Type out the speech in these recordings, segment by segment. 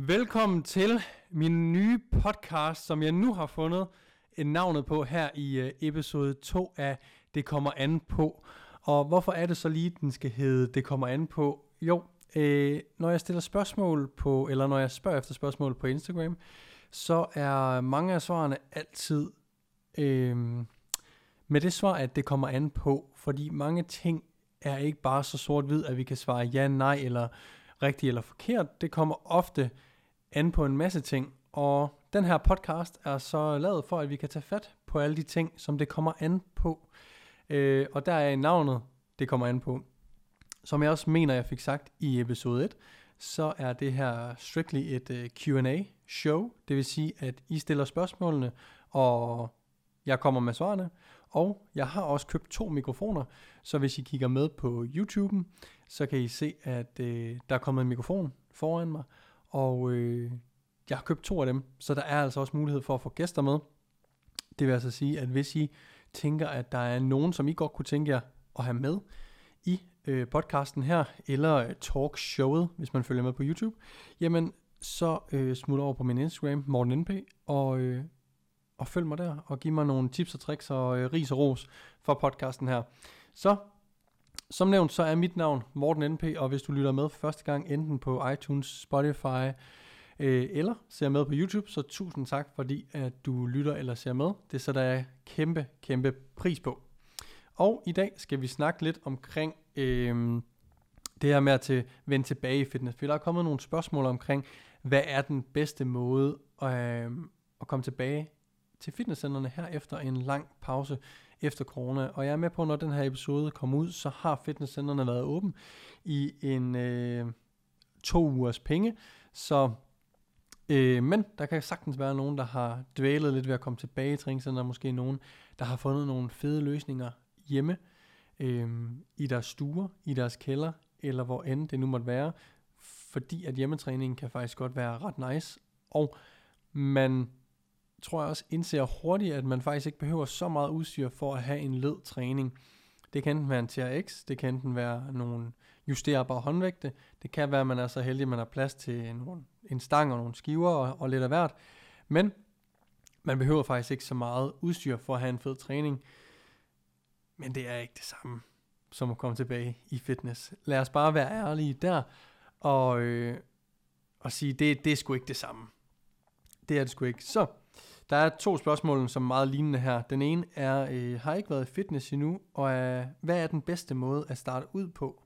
Velkommen til min nye podcast, som jeg nu har fundet navnet på her i øh, episode 2 af Det kommer an på. Og hvorfor er det så lige, den skal hedde Det kommer an på? Jo, øh, når jeg stiller spørgsmål på, eller når jeg spørger efter spørgsmål på Instagram, så er mange af svarene altid øh, med det svar, at det kommer an på, fordi mange ting er ikke bare så sort-hvid, at vi kan svare ja, nej eller rigtigt eller forkert. Det kommer ofte an på en masse ting, og den her podcast er så lavet for, at vi kan tage fat på alle de ting, som det kommer an på. Øh, og der er navnet, det kommer an på. Som jeg også mener, jeg fik sagt i episode 1, så er det her strictly et uh, øh, Q&A show. Det vil sige, at I stiller spørgsmålene, og jeg kommer med svarene. Og jeg har også købt to mikrofoner, så hvis I kigger med på YouTube'en, så kan I se, at øh, der er kommet en mikrofon foran mig, og øh, jeg har købt to af dem, så der er altså også mulighed for at få gæster med. Det vil altså sige, at hvis I tænker, at der er nogen, som I godt kunne tænke jer at have med i øh, podcasten her, eller øh, talkshowet, hvis man følger med på YouTube, jamen så øh, smut over på min Instagram, Morten NP, og, øh, og følg mig der, og giv mig nogle tips og tricks og øh, ris og ros for podcasten her. Så som nævnt, så er mit navn Morten NP, og hvis du lytter med for første gang, enten på iTunes, Spotify, øh, eller ser med på YouTube, så tusind tak, fordi at du lytter eller ser med. Det sætter jeg kæmpe, kæmpe pris på. Og i dag skal vi snakke lidt omkring øh, det her med at til, vende tilbage i fitness. For der er kommet nogle spørgsmål omkring, hvad er den bedste måde øh, at komme tilbage til fitnesscenterne her efter en lang pause efter corona. Og jeg er med på, når den her episode kommer ud, så har fitnesscenterne været åben i en øh, to ugers penge. Så Øh, men der kan sagtens være nogen, der har dvælet lidt ved at komme tilbage i træningscenter, måske nogen, der har fundet nogle fede løsninger hjemme, øh, i deres stuer, i deres kælder, eller hvor end det nu måtte være, fordi at hjemmetræningen kan faktisk godt være ret nice, og man tror jeg også indser hurtigt, at man faktisk ikke behøver så meget udstyr for at have en led træning. Det kan enten være en TRX, det kan enten være nogle justerbare håndvægte, det kan være, at man er så heldig, at man har plads til nogle, en stang og nogle skiver og, og lidt af hvert. Men man behøver faktisk ikke så meget udstyr for at have en fed træning. Men det er ikke det samme som at komme tilbage i fitness. Lad os bare være ærlige der og, øh, og sige, det, det er sgu ikke det samme. Det er det sgu ikke. Så der er to spørgsmål, som er meget lignende her. Den ene er, øh, har ikke været i fitness endnu, og er, hvad er den bedste måde at starte ud på?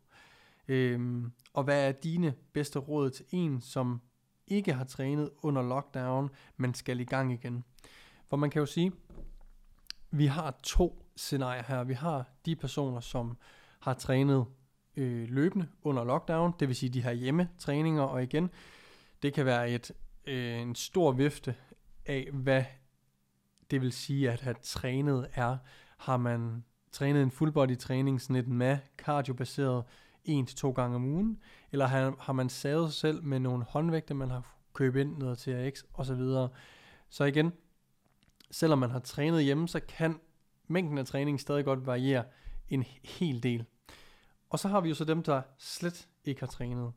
Øhm, og hvad er dine bedste råd til en, som ikke har trænet under lockdown, men skal i gang igen? For man kan jo sige, vi har to scenarier her. Vi har de personer, som har trænet øh, løbende under lockdown, det vil sige de her hjemmetræninger, og igen, det kan være et, øh, en stor vifte af, hvad det vil sige at have trænet er. Har man trænet en full body træning, sådan lidt med cardio-baseret en til to gange om ugen, eller har, har man savet sig selv med nogle håndvægte, man har købt ind, noget TRX osv. Så igen, selvom man har trænet hjemme, så kan mængden af træning stadig godt variere en hel del. Og så har vi jo så dem, der slet ikke har trænet.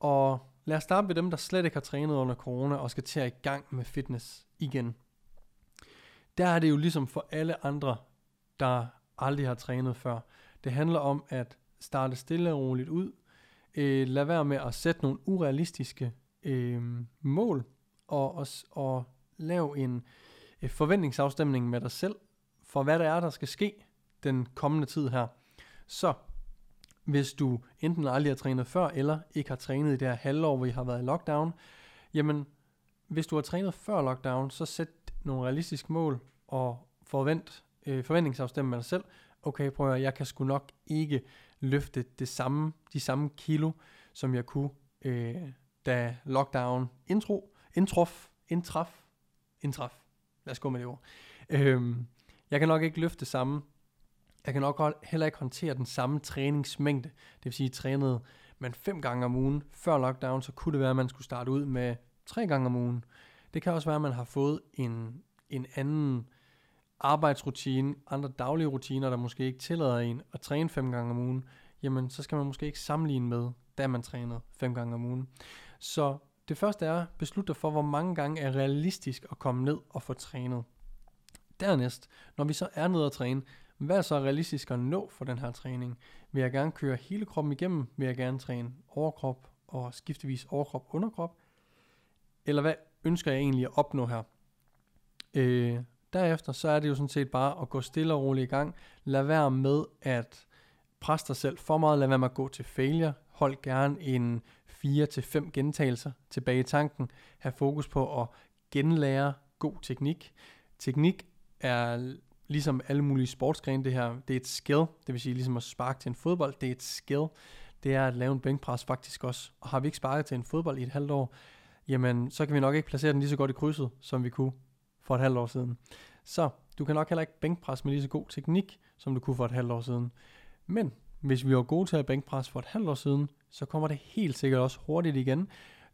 Og lad os starte med dem, der slet ikke har trænet under corona og skal til at i gang med fitness igen. Der er det jo ligesom for alle andre, der aldrig har trænet før. Det handler om at starte stille og roligt ud. Øh, lad være med at sætte nogle urealistiske øh, mål og, og, og lave en øh, forventningsafstemning med dig selv for hvad der er, der skal ske den kommende tid her. Så hvis du enten aldrig har trænet før, eller ikke har trænet i det her halvår, hvor I har været i lockdown, jamen hvis du har trænet før lockdown, så sæt nogle realistiske mål og forvent, øh, forventningsafstemme med dig selv. Okay, prøv at jeg kan sgu nok ikke løfte det samme, de samme kilo, som jeg kunne, øh, da lockdown intro, introf, intraf, intraf, lad os gå med det ord. Øhm, jeg kan nok ikke løfte det samme. Jeg kan nok heller ikke håndtere den samme træningsmængde. Det vil sige, trænet man fem gange om ugen før lockdown, så kunne det være, at man skulle starte ud med tre gange om ugen. Det kan også være, at man har fået en, en anden arbejdsrutine, andre daglige rutiner, der måske ikke tillader en at træne fem gange om ugen, jamen så skal man måske ikke sammenligne med, da man trænede fem gange om ugen. Så Det første er, beslut dig for, hvor mange gange er realistisk at komme ned og få trænet. Dernæst, når vi så er nede og træne, hvad er så realistisk at nå for den her træning? Vil jeg gerne køre hele kroppen igennem? Vil jeg gerne træne overkrop og skiftevis overkrop underkrop? Eller hvad ønsker jeg egentlig at opnå her? Øh, derefter så er det jo sådan set bare at gå stille og roligt i gang. Lad være med at presse dig selv for meget. Lad være med at gå til failure. Hold gerne en 4-5 gentagelser tilbage i tanken. Ha' fokus på at genlære god teknik. Teknik er ligesom alle mulige sportsgrene, det her, det er et skill, det vil sige ligesom at sparke til en fodbold, det er et skill, det er at lave en bænkpres faktisk også. Og har vi ikke sparket til en fodbold i et halvt år, jamen så kan vi nok ikke placere den lige så godt i krydset, som vi kunne for et halvt år siden. Så du kan nok heller ikke bænkpres med lige så god teknik, som du kunne for et halvt år siden. Men hvis vi var gode til at bænkpres for et halvt år siden, så kommer det helt sikkert også hurtigt igen.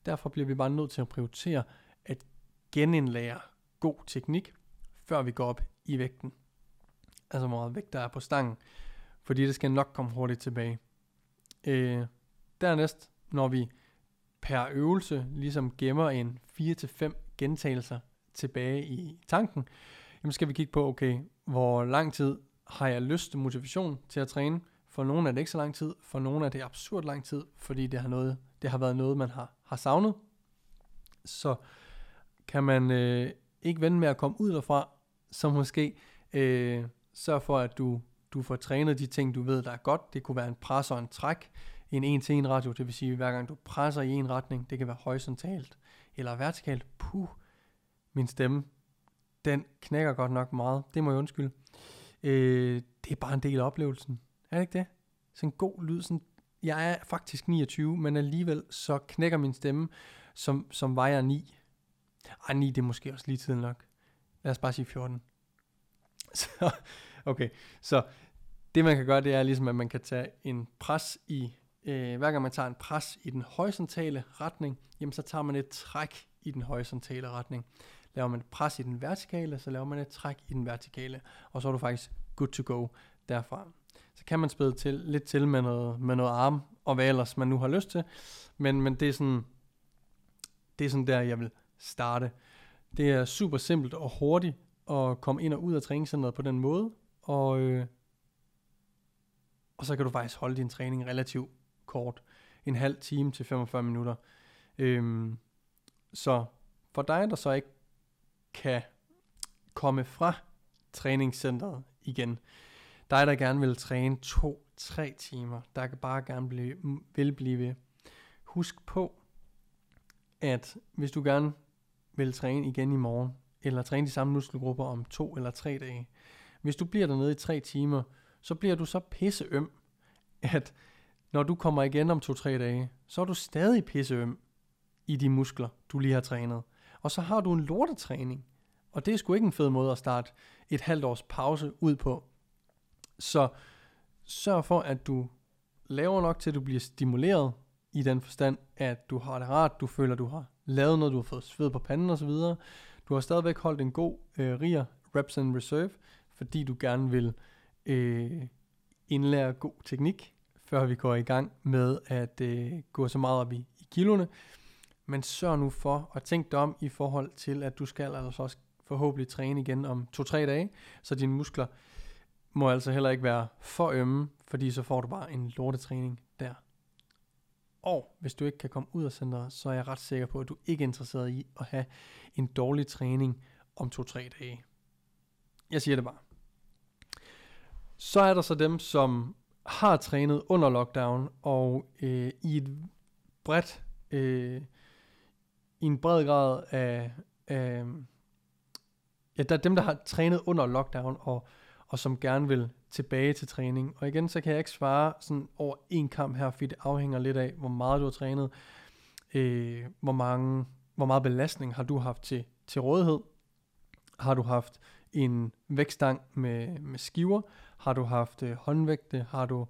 Derfor bliver vi bare nødt til at prioritere at genindlære god teknik, før vi går op i vægten. Altså hvor meget vægt der er på stangen. Fordi det skal nok komme hurtigt tilbage. Øh, dernæst, når vi per øvelse ligesom gemmer en 4-5 gentagelser tilbage i tanken, jamen skal vi kigge på, okay, hvor lang tid har jeg lyst og motivation til at træne? For nogle er det ikke så lang tid, for nogle er det absurd lang tid, fordi det har, noget, det har været noget, man har, har savnet. Så kan man øh, ikke vende med at komme ud derfra, så måske øh, sørg for, at du, du får trænet de ting, du ved, der er godt. Det kunne være en pres og en træk, en en-til-en radio, det vil sige, hver gang du presser i en retning, det kan være horisontalt eller vertikalt, puh, min stemme, den knækker godt nok meget, det må jeg undskylde. Øh, det er bare en del af oplevelsen, er det ikke det? Sådan en god lyd, sådan, jeg er faktisk 29, men alligevel så knækker min stemme, som, som vejer 9. Ej, 9 det er måske også lige tiden nok. Lad os bare sige 14. Så, okay, så det man kan gøre, det er ligesom, at man kan tage en pres i, øh, hver gang man tager en pres i den horisontale retning, jamen så tager man et træk i den horisontale retning. Laver man et pres i den vertikale, så laver man et træk i den vertikale, og så er du faktisk good to go derfra. Så kan man spille til, lidt til med noget, med noget arm, og hvad ellers man nu har lyst til, men, men det er sådan, det er sådan der, jeg vil starte. Det er super simpelt og hurtigt, at komme ind og ud af træningscenteret på den måde, og, øh, og så kan du faktisk holde din træning relativt kort. En halv time til 45 minutter. Øhm, så for dig, der så ikke kan komme fra træningscenteret igen, dig, der gerne vil træne to-tre timer, der kan bare gerne blive, vil blive ved. Husk på, at hvis du gerne vil træne igen i morgen, eller træne de samme muskelgrupper om to eller tre dage. Hvis du bliver dernede i tre timer, så bliver du så pisseøm, at når du kommer igen om to-tre dage, så er du stadig pisseøm i de muskler, du lige har trænet. Og så har du en lortetræning. Og det er sgu ikke en fed måde at starte et halvt års pause ud på. Så sørg for, at du laver nok til, at du bliver stimuleret i den forstand, at du har det rart, du føler, du har lavet noget, du har fået sved på panden osv., du har stadigvæk holdt en god øh, riger Reps and Reserve, fordi du gerne vil øh, indlære god teknik, før vi går i gang med at øh, gå så meget op i, i kiloene. Men sørg nu for at tænke dig om i forhold til, at du skal altså også forhåbentlig træne igen om 2-3 dage, så dine muskler må altså heller ikke være for ømme, fordi så får du bare en lortetræning der. Og hvis du ikke kan komme ud af centret, så er jeg ret sikker på, at du ikke er interesseret i at have en dårlig træning om 2-3 dage. Jeg siger det bare. Så er der så dem, som har trænet under lockdown, og øh, i et bredt, øh, i en bred grad af, af ja, der er dem, der har trænet under lockdown, og, og som gerne vil tilbage til træning. Og igen, så kan jeg ikke svare sådan over en kamp her, fordi det afhænger lidt af, hvor meget du har trænet, øh, hvor, mange, hvor meget belastning har du haft til, til rådighed. Har du haft en vægtstang med, med skiver? Har du haft øh, håndvægte? Har du,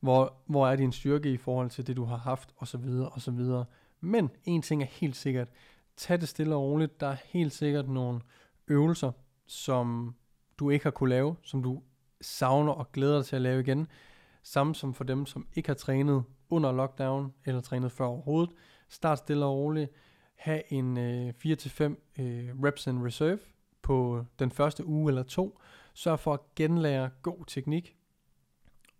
hvor, hvor er din styrke i forhold til det, du har haft? Og så videre, og så videre. Men en ting er helt sikkert. Tag det stille og roligt. Der er helt sikkert nogle øvelser, som du ikke har kunne lave, som du savner og glæder dig til at lave igen. Samme som for dem, som ikke har trænet under lockdown, eller trænet før overhovedet. Start stille og roligt. Ha' en øh, 4-5 øh, reps in reserve på den første uge eller to. Sørg for at genlære god teknik.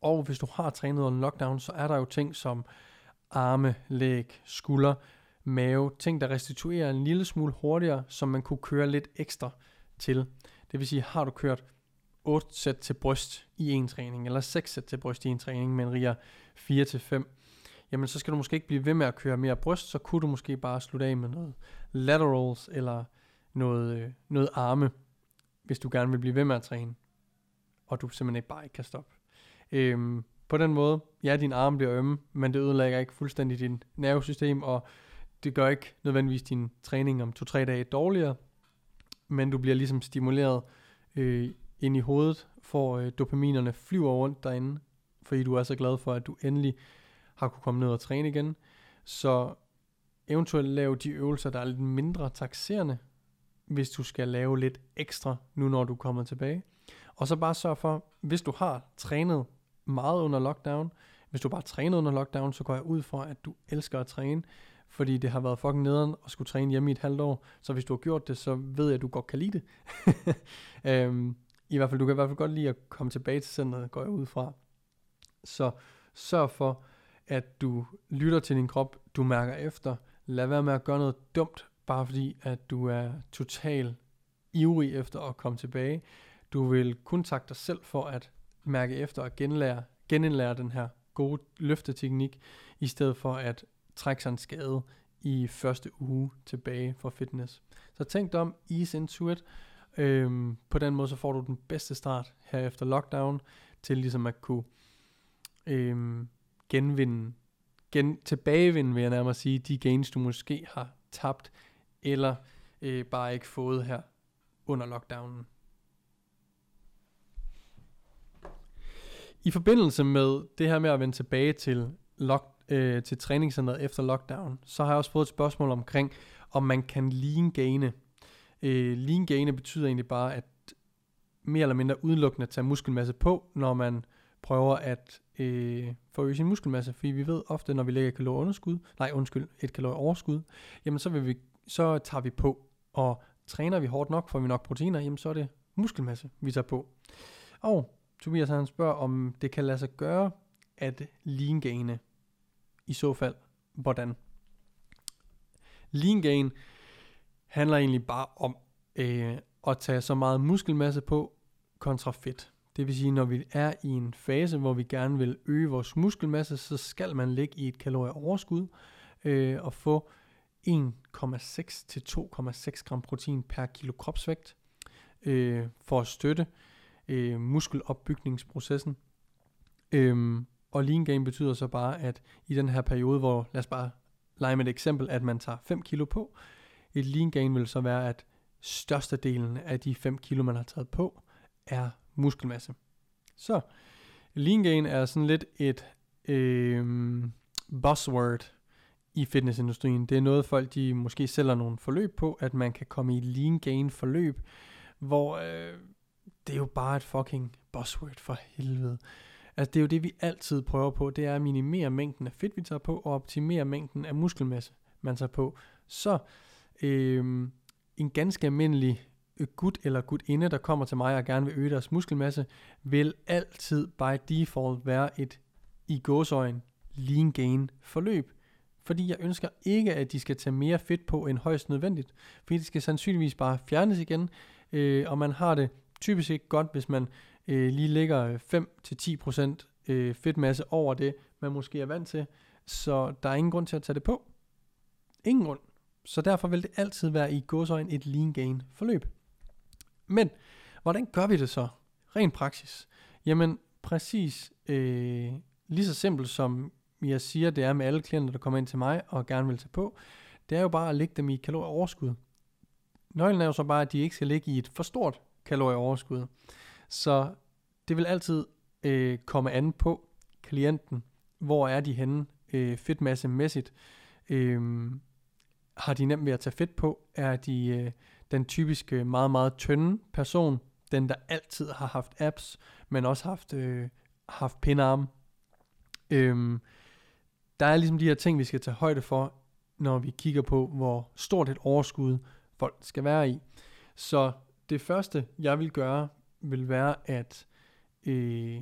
Og hvis du har trænet under lockdown, så er der jo ting som arme, læg, skulder, mave, ting der restituerer en lille smule hurtigere, som man kunne køre lidt ekstra til. Det vil sige, har du kørt 8 sæt til bryst i en træning, eller 6 sæt til bryst i en træning, men riger 4 til 5, jamen så skal du måske ikke blive ved med at køre mere bryst, så kunne du måske bare slutte af med noget laterals, eller noget, øh, noget arme, hvis du gerne vil blive ved med at træne, og du simpelthen ikke bare ikke kan stoppe. Øhm, på den måde, ja, din arm bliver ømme, men det ødelægger ikke fuldstændig din nervesystem, og det gør ikke nødvendigvis din træning om 2-3 dage dårligere, men du bliver ligesom stimuleret øh, ind i hovedet, for øh, dopaminerne flyver rundt derinde, fordi du er så glad for, at du endelig har kunne komme ned og træne igen. Så eventuelt lave de øvelser, der er lidt mindre taxerende, hvis du skal lave lidt ekstra, nu når du kommer tilbage. Og så bare sørg for, hvis du har trænet meget under lockdown, hvis du bare trænet under lockdown, så går jeg ud fra, at du elsker at træne, fordi det har været fucking nederen at skulle træne hjemme i et halvt år. Så hvis du har gjort det, så ved jeg, at du godt kan lide det. øhm, I hvert fald, du kan i hvert fald godt lide at komme tilbage til centret, går jeg ud fra. Så sørg for, at du lytter til din krop, du mærker efter. Lad være med at gøre noget dumt, bare fordi, at du er total ivrig efter at komme tilbage. Du vil kun takke dig selv for at mærke efter og genlære, genindlære den her gode løfteteknik, i stedet for at trække sig en skade i første uge tilbage for fitness. Så tænk dig om, ease into it. Øhm, på den måde så får du den bedste start her efter lockdown, til ligesom at kunne øhm, genvinde, gen, tilbagevinde vil jeg nærmere sige, de gains du måske har tabt, eller øh, bare ikke fået her under lockdownen. I forbindelse med det her med at vende tilbage til, lock, øh, til træningscenteret efter lockdown, så har jeg også fået et spørgsmål omkring, om man kan lean gaine. Øh, lean gaine betyder egentlig bare, at mere eller mindre udelukkende tage muskelmasse på, når man prøver at øh, forøge sin muskelmasse, fordi vi ved ofte, når vi lægger kalorieunderskud, nej undskyld, et kalorieoverskud, jamen så, vil vi, så tager vi på, og træner vi hårdt nok, får vi nok proteiner, jamen så er det muskelmasse, vi tager på. Og Tobias han spørger, om det kan lade sig gøre at lean gaine. I så fald, hvordan? Lean gain handler egentlig bare om øh, at tage så meget muskelmasse på kontra fedt. Det vil sige, når vi er i en fase, hvor vi gerne vil øge vores muskelmasse, så skal man ligge i et kalorieoverskud øh, og få 1,6 til 2,6 gram protein per kilo kropsvægt øh, for at støtte øh, muskelopbygningsprocessen. Øhm, og lean gain betyder så bare, at i den her periode, hvor, lad os bare lege med et eksempel, at man tager 5 kilo på, et lean gain vil så være, at størstedelen af de 5 kilo, man har taget på, er muskelmasse. Så lean gain er sådan lidt et øh, buzzword i fitnessindustrien. Det er noget, folk de måske sælger nogle forløb på, at man kan komme i lean gain forløb, hvor øh, det er jo bare et fucking buzzword for helvede. Altså det er jo det, vi altid prøver på, det er at minimere mængden af fedt, vi tager på, og optimere mængden af muskelmasse, man tager på. Så øh, en ganske almindelig øh, gut eller gutinde, der kommer til mig og gerne vil øge deres muskelmasse, vil altid by default være et i gåsøjen lean gain forløb. Fordi jeg ønsker ikke, at de skal tage mere fedt på end højst nødvendigt. Fordi det skal sandsynligvis bare fjernes igen, øh, og man har det typisk ikke godt, hvis man øh, lige ligger 5-10% øh, fedtmasse over det, man måske er vant til. Så der er ingen grund til at tage det på. Ingen grund. Så derfor vil det altid være i godsøjen et lean gain forløb. Men, hvordan gør vi det så? Ren praksis. Jamen, præcis øh, lige så simpelt som jeg siger, det er med alle klienter, der kommer ind til mig og gerne vil tage på, det er jo bare at lægge dem i kalorieoverskud. Nøglen er jo så bare, at de ikke skal ligge i et for stort kalorieoverskud. Så det vil altid øh, komme an på klienten. Hvor er de henne øh, fedtmassemæssigt? Øh, har de nemt ved at tage fedt på? Er de øh, den typiske meget, meget tynde person? Den, der altid har haft abs, men også haft, øh, haft pindarme? Øh, der er ligesom de her ting, vi skal tage højde for, når vi kigger på, hvor stort et overskud folk skal være i. Så det første, jeg vil gøre, vil være at øh,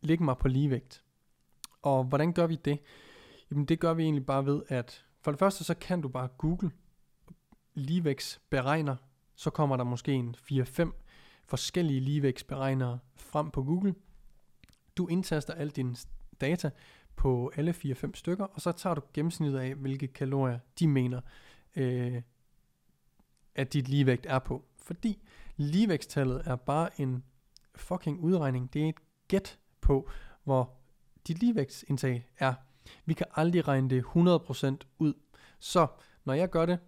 lægge mig på ligevægt. Og hvordan gør vi det? Jamen det gør vi egentlig bare ved, at for det første så kan du bare google ligevægtsberegner, så kommer der måske en 4-5 forskellige ligevægtsberegnere frem på Google. Du indtaster al din data på alle 4-5 stykker, og så tager du gennemsnittet af, hvilke kalorier de mener, øh, at dit ligevægt er på. Fordi ligevægtstallet er bare en fucking udregning. Det er et gæt på, hvor dit ligevægtsindtag er. Vi kan aldrig regne det 100% ud. Så når jeg gør det,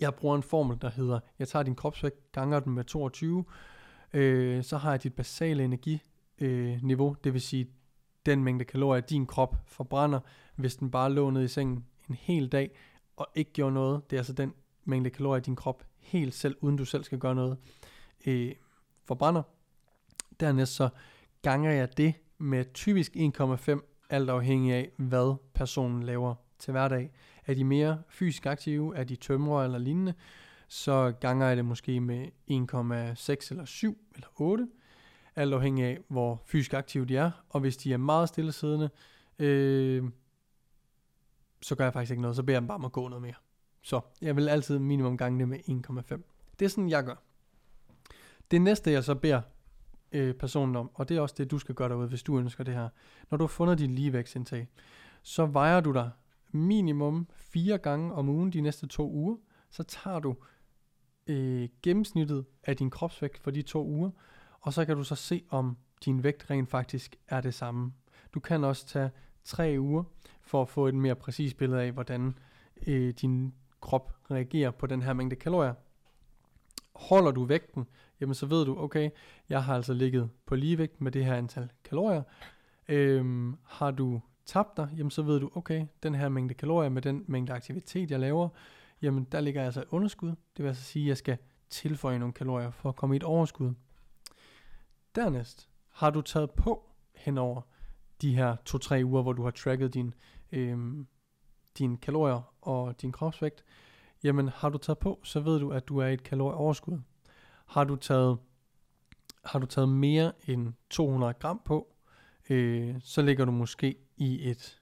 jeg bruger en formel, der hedder, jeg tager din kropsvægt, ganger den med 22, øh, så har jeg dit basale energiniveau, øh, det vil sige den mængde kalorier, din krop forbrænder, hvis den bare lå nede i sengen en hel dag, og ikke gjorde noget. Det er altså den mængde kalorier, din krop helt selv, uden du selv skal gøre noget, øh, forbrænder. Dernæst så ganger jeg det med typisk 1,5, alt afhængig af, hvad personen laver til hverdag. Er de mere fysisk aktive, er de tømrer eller lignende, så ganger jeg det måske med 1,6 eller 7 eller 8, alt afhængig af, hvor fysisk aktive de er. Og hvis de er meget stillesiddende, øh, så gør jeg faktisk ikke noget, så beder jeg dem bare om at gå noget mere. Så jeg vil altid minimum gange det med 1,5. Det er sådan, jeg gør. Det næste, jeg så beder øh, personen om, og det er også det, du skal gøre derude, hvis du ønsker det her. Når du har fundet din ligevægtsindtag, så vejer du dig minimum fire gange om ugen de næste to uger. Så tager du øh, gennemsnittet af din kropsvægt for de to uger, og så kan du så se, om din vægt rent faktisk er det samme. Du kan også tage tre uger for at få et mere præcist billede af, hvordan øh, din krop reagerer på den her mængde kalorier. Holder du vægten, jamen så ved du, okay, jeg har altså ligget på ligevægt med det her antal kalorier. Øhm, har du tabt dig, jamen så ved du, okay, den her mængde kalorier med den mængde aktivitet, jeg laver, jamen der ligger altså et underskud. Det vil altså sige, at jeg skal tilføje nogle kalorier for at komme i et overskud. Dernæst har du taget på henover de her 2-3 uger, hvor du har tracket din, øhm, dine kalorier og din kropsvægt, jamen har du taget på, så ved du, at du er i et kalorieoverskud. Har du taget, har du taget mere end 200 gram på, øh, så ligger du måske i et,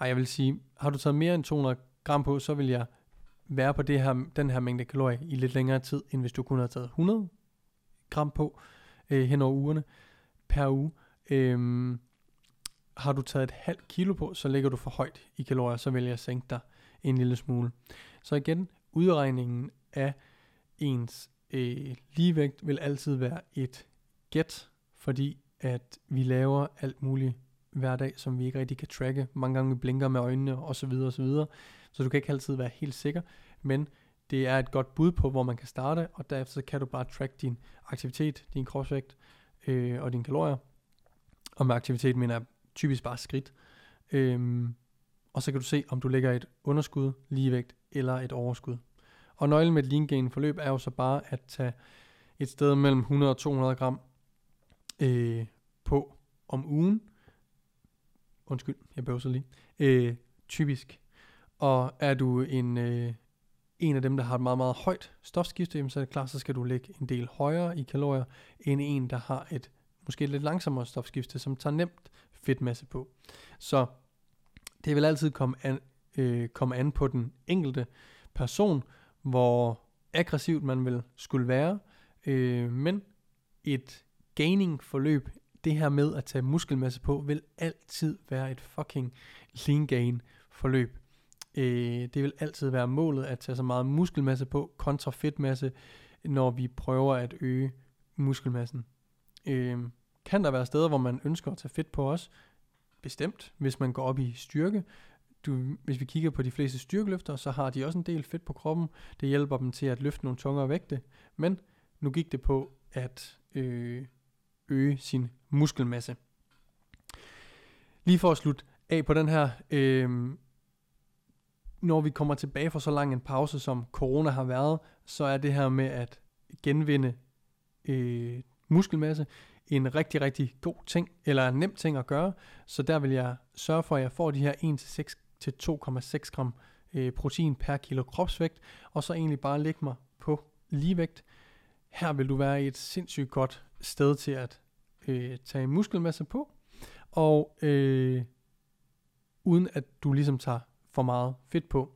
ej jeg vil sige, har du taget mere end 200 gram på, så vil jeg være på det her, den her mængde kalorier i lidt længere tid, end hvis du kun har taget 100 gram på øh, hen over ugerne per uge. Øhm, har du taget et halvt kilo på, så ligger du for højt i kalorier, så vil jeg sænke dig en lille smule. Så igen, udregningen af ens øh, ligevægt vil altid være et gæt, fordi at vi laver alt muligt hver dag, som vi ikke rigtig kan tracke. Mange gange vi blinker med øjnene osv. Så, videre, og så, videre. så du kan ikke altid være helt sikker, men det er et godt bud på, hvor man kan starte, og derefter så kan du bare track din aktivitet, din kropsvægt øh, og dine kalorier. Og med aktivitet mener jeg typisk bare skridt. Øhm, og så kan du se, om du lægger et underskud, ligevægt eller et overskud. Og nøglen med et lean gain forløb er jo så bare at tage et sted mellem 100 og 200 gram øh, på om ugen. Undskyld, jeg bøvser lige. Øh, typisk. Og er du en, øh, en af dem, der har et meget, meget højt stofskifte, så er det klart, så skal du lægge en del højere i kalorier, end en, der har et måske lidt langsommere stofskifte, som tager nemt fedtmasse på. Så det vil altid komme an, øh, komme an på den enkelte person, hvor aggressivt man vil skulle være, øh, men et gaining forløb, det her med at tage muskelmasse på, vil altid være et fucking lean gain forløb. Øh, det vil altid være målet at tage så meget muskelmasse på kontra fedtmasse, når vi prøver at øge muskelmassen. Øh, kan der være steder, hvor man ønsker at tage fedt på os? Bestemt, hvis man går op i styrke. Du, hvis vi kigger på de fleste styrkeløfter, så har de også en del fedt på kroppen. Det hjælper dem til at løfte nogle tungere vægte. Men nu gik det på at øh, øge sin muskelmasse. Lige for at slutte af på den her, øh, når vi kommer tilbage fra så lang en pause, som corona har været, så er det her med at genvinde øh, muskelmasse en rigtig, rigtig god ting, eller en nem ting at gøre. Så der vil jeg sørge for, at jeg får de her 1-2,6 gram øh, protein per kilo kropsvægt, og så egentlig bare lægge mig på ligevægt. Her vil du være i et sindssygt godt sted til at øh, tage muskelmasse på, og øh, uden at du ligesom tager for meget fedt på.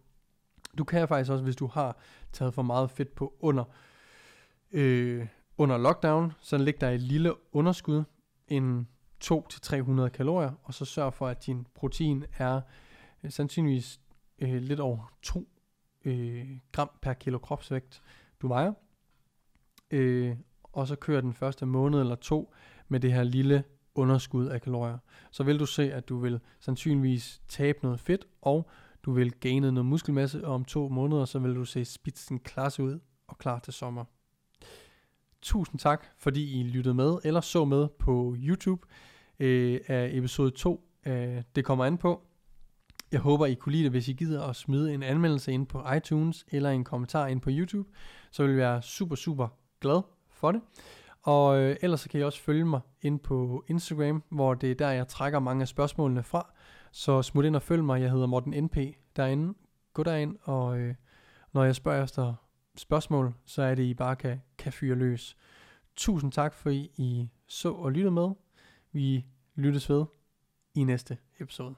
Du kan faktisk også, hvis du har taget for meget fedt på under, øh, under lockdown, så ligger der et lille underskud, en 200-300 kalorier, og så sørg for, at din protein er øh, sandsynligvis øh, lidt over 2 øh, gram per kilo kropsvægt, du vejer. Øh, og så kører den første måned eller to med det her lille underskud af kalorier. Så vil du se, at du vil sandsynligvis tabe noget fedt, og du vil gaine noget muskelmasse, og om to måneder, så vil du se spidsen klasse ud og klar til sommer. Tusind tak, fordi I lyttede med eller så med på YouTube øh, af episode 2 af øh, Det kommer an på. Jeg håber, I kunne lide det, hvis I gider at smide en anmeldelse ind på iTunes eller en kommentar ind på YouTube. Så vil jeg være super, super glad for det. Og øh, ellers så kan I også følge mig ind på Instagram, hvor det er der, jeg trækker mange af spørgsmålene fra. Så smut ind og følg mig. Jeg hedder Morten NP derinde. Gå derind, og øh, når jeg spørger efter spørgsmål, så er det, I bare kan, kan fyre løs. Tusind tak, for I, I så og lyttede med. Vi lyttes ved i næste episode.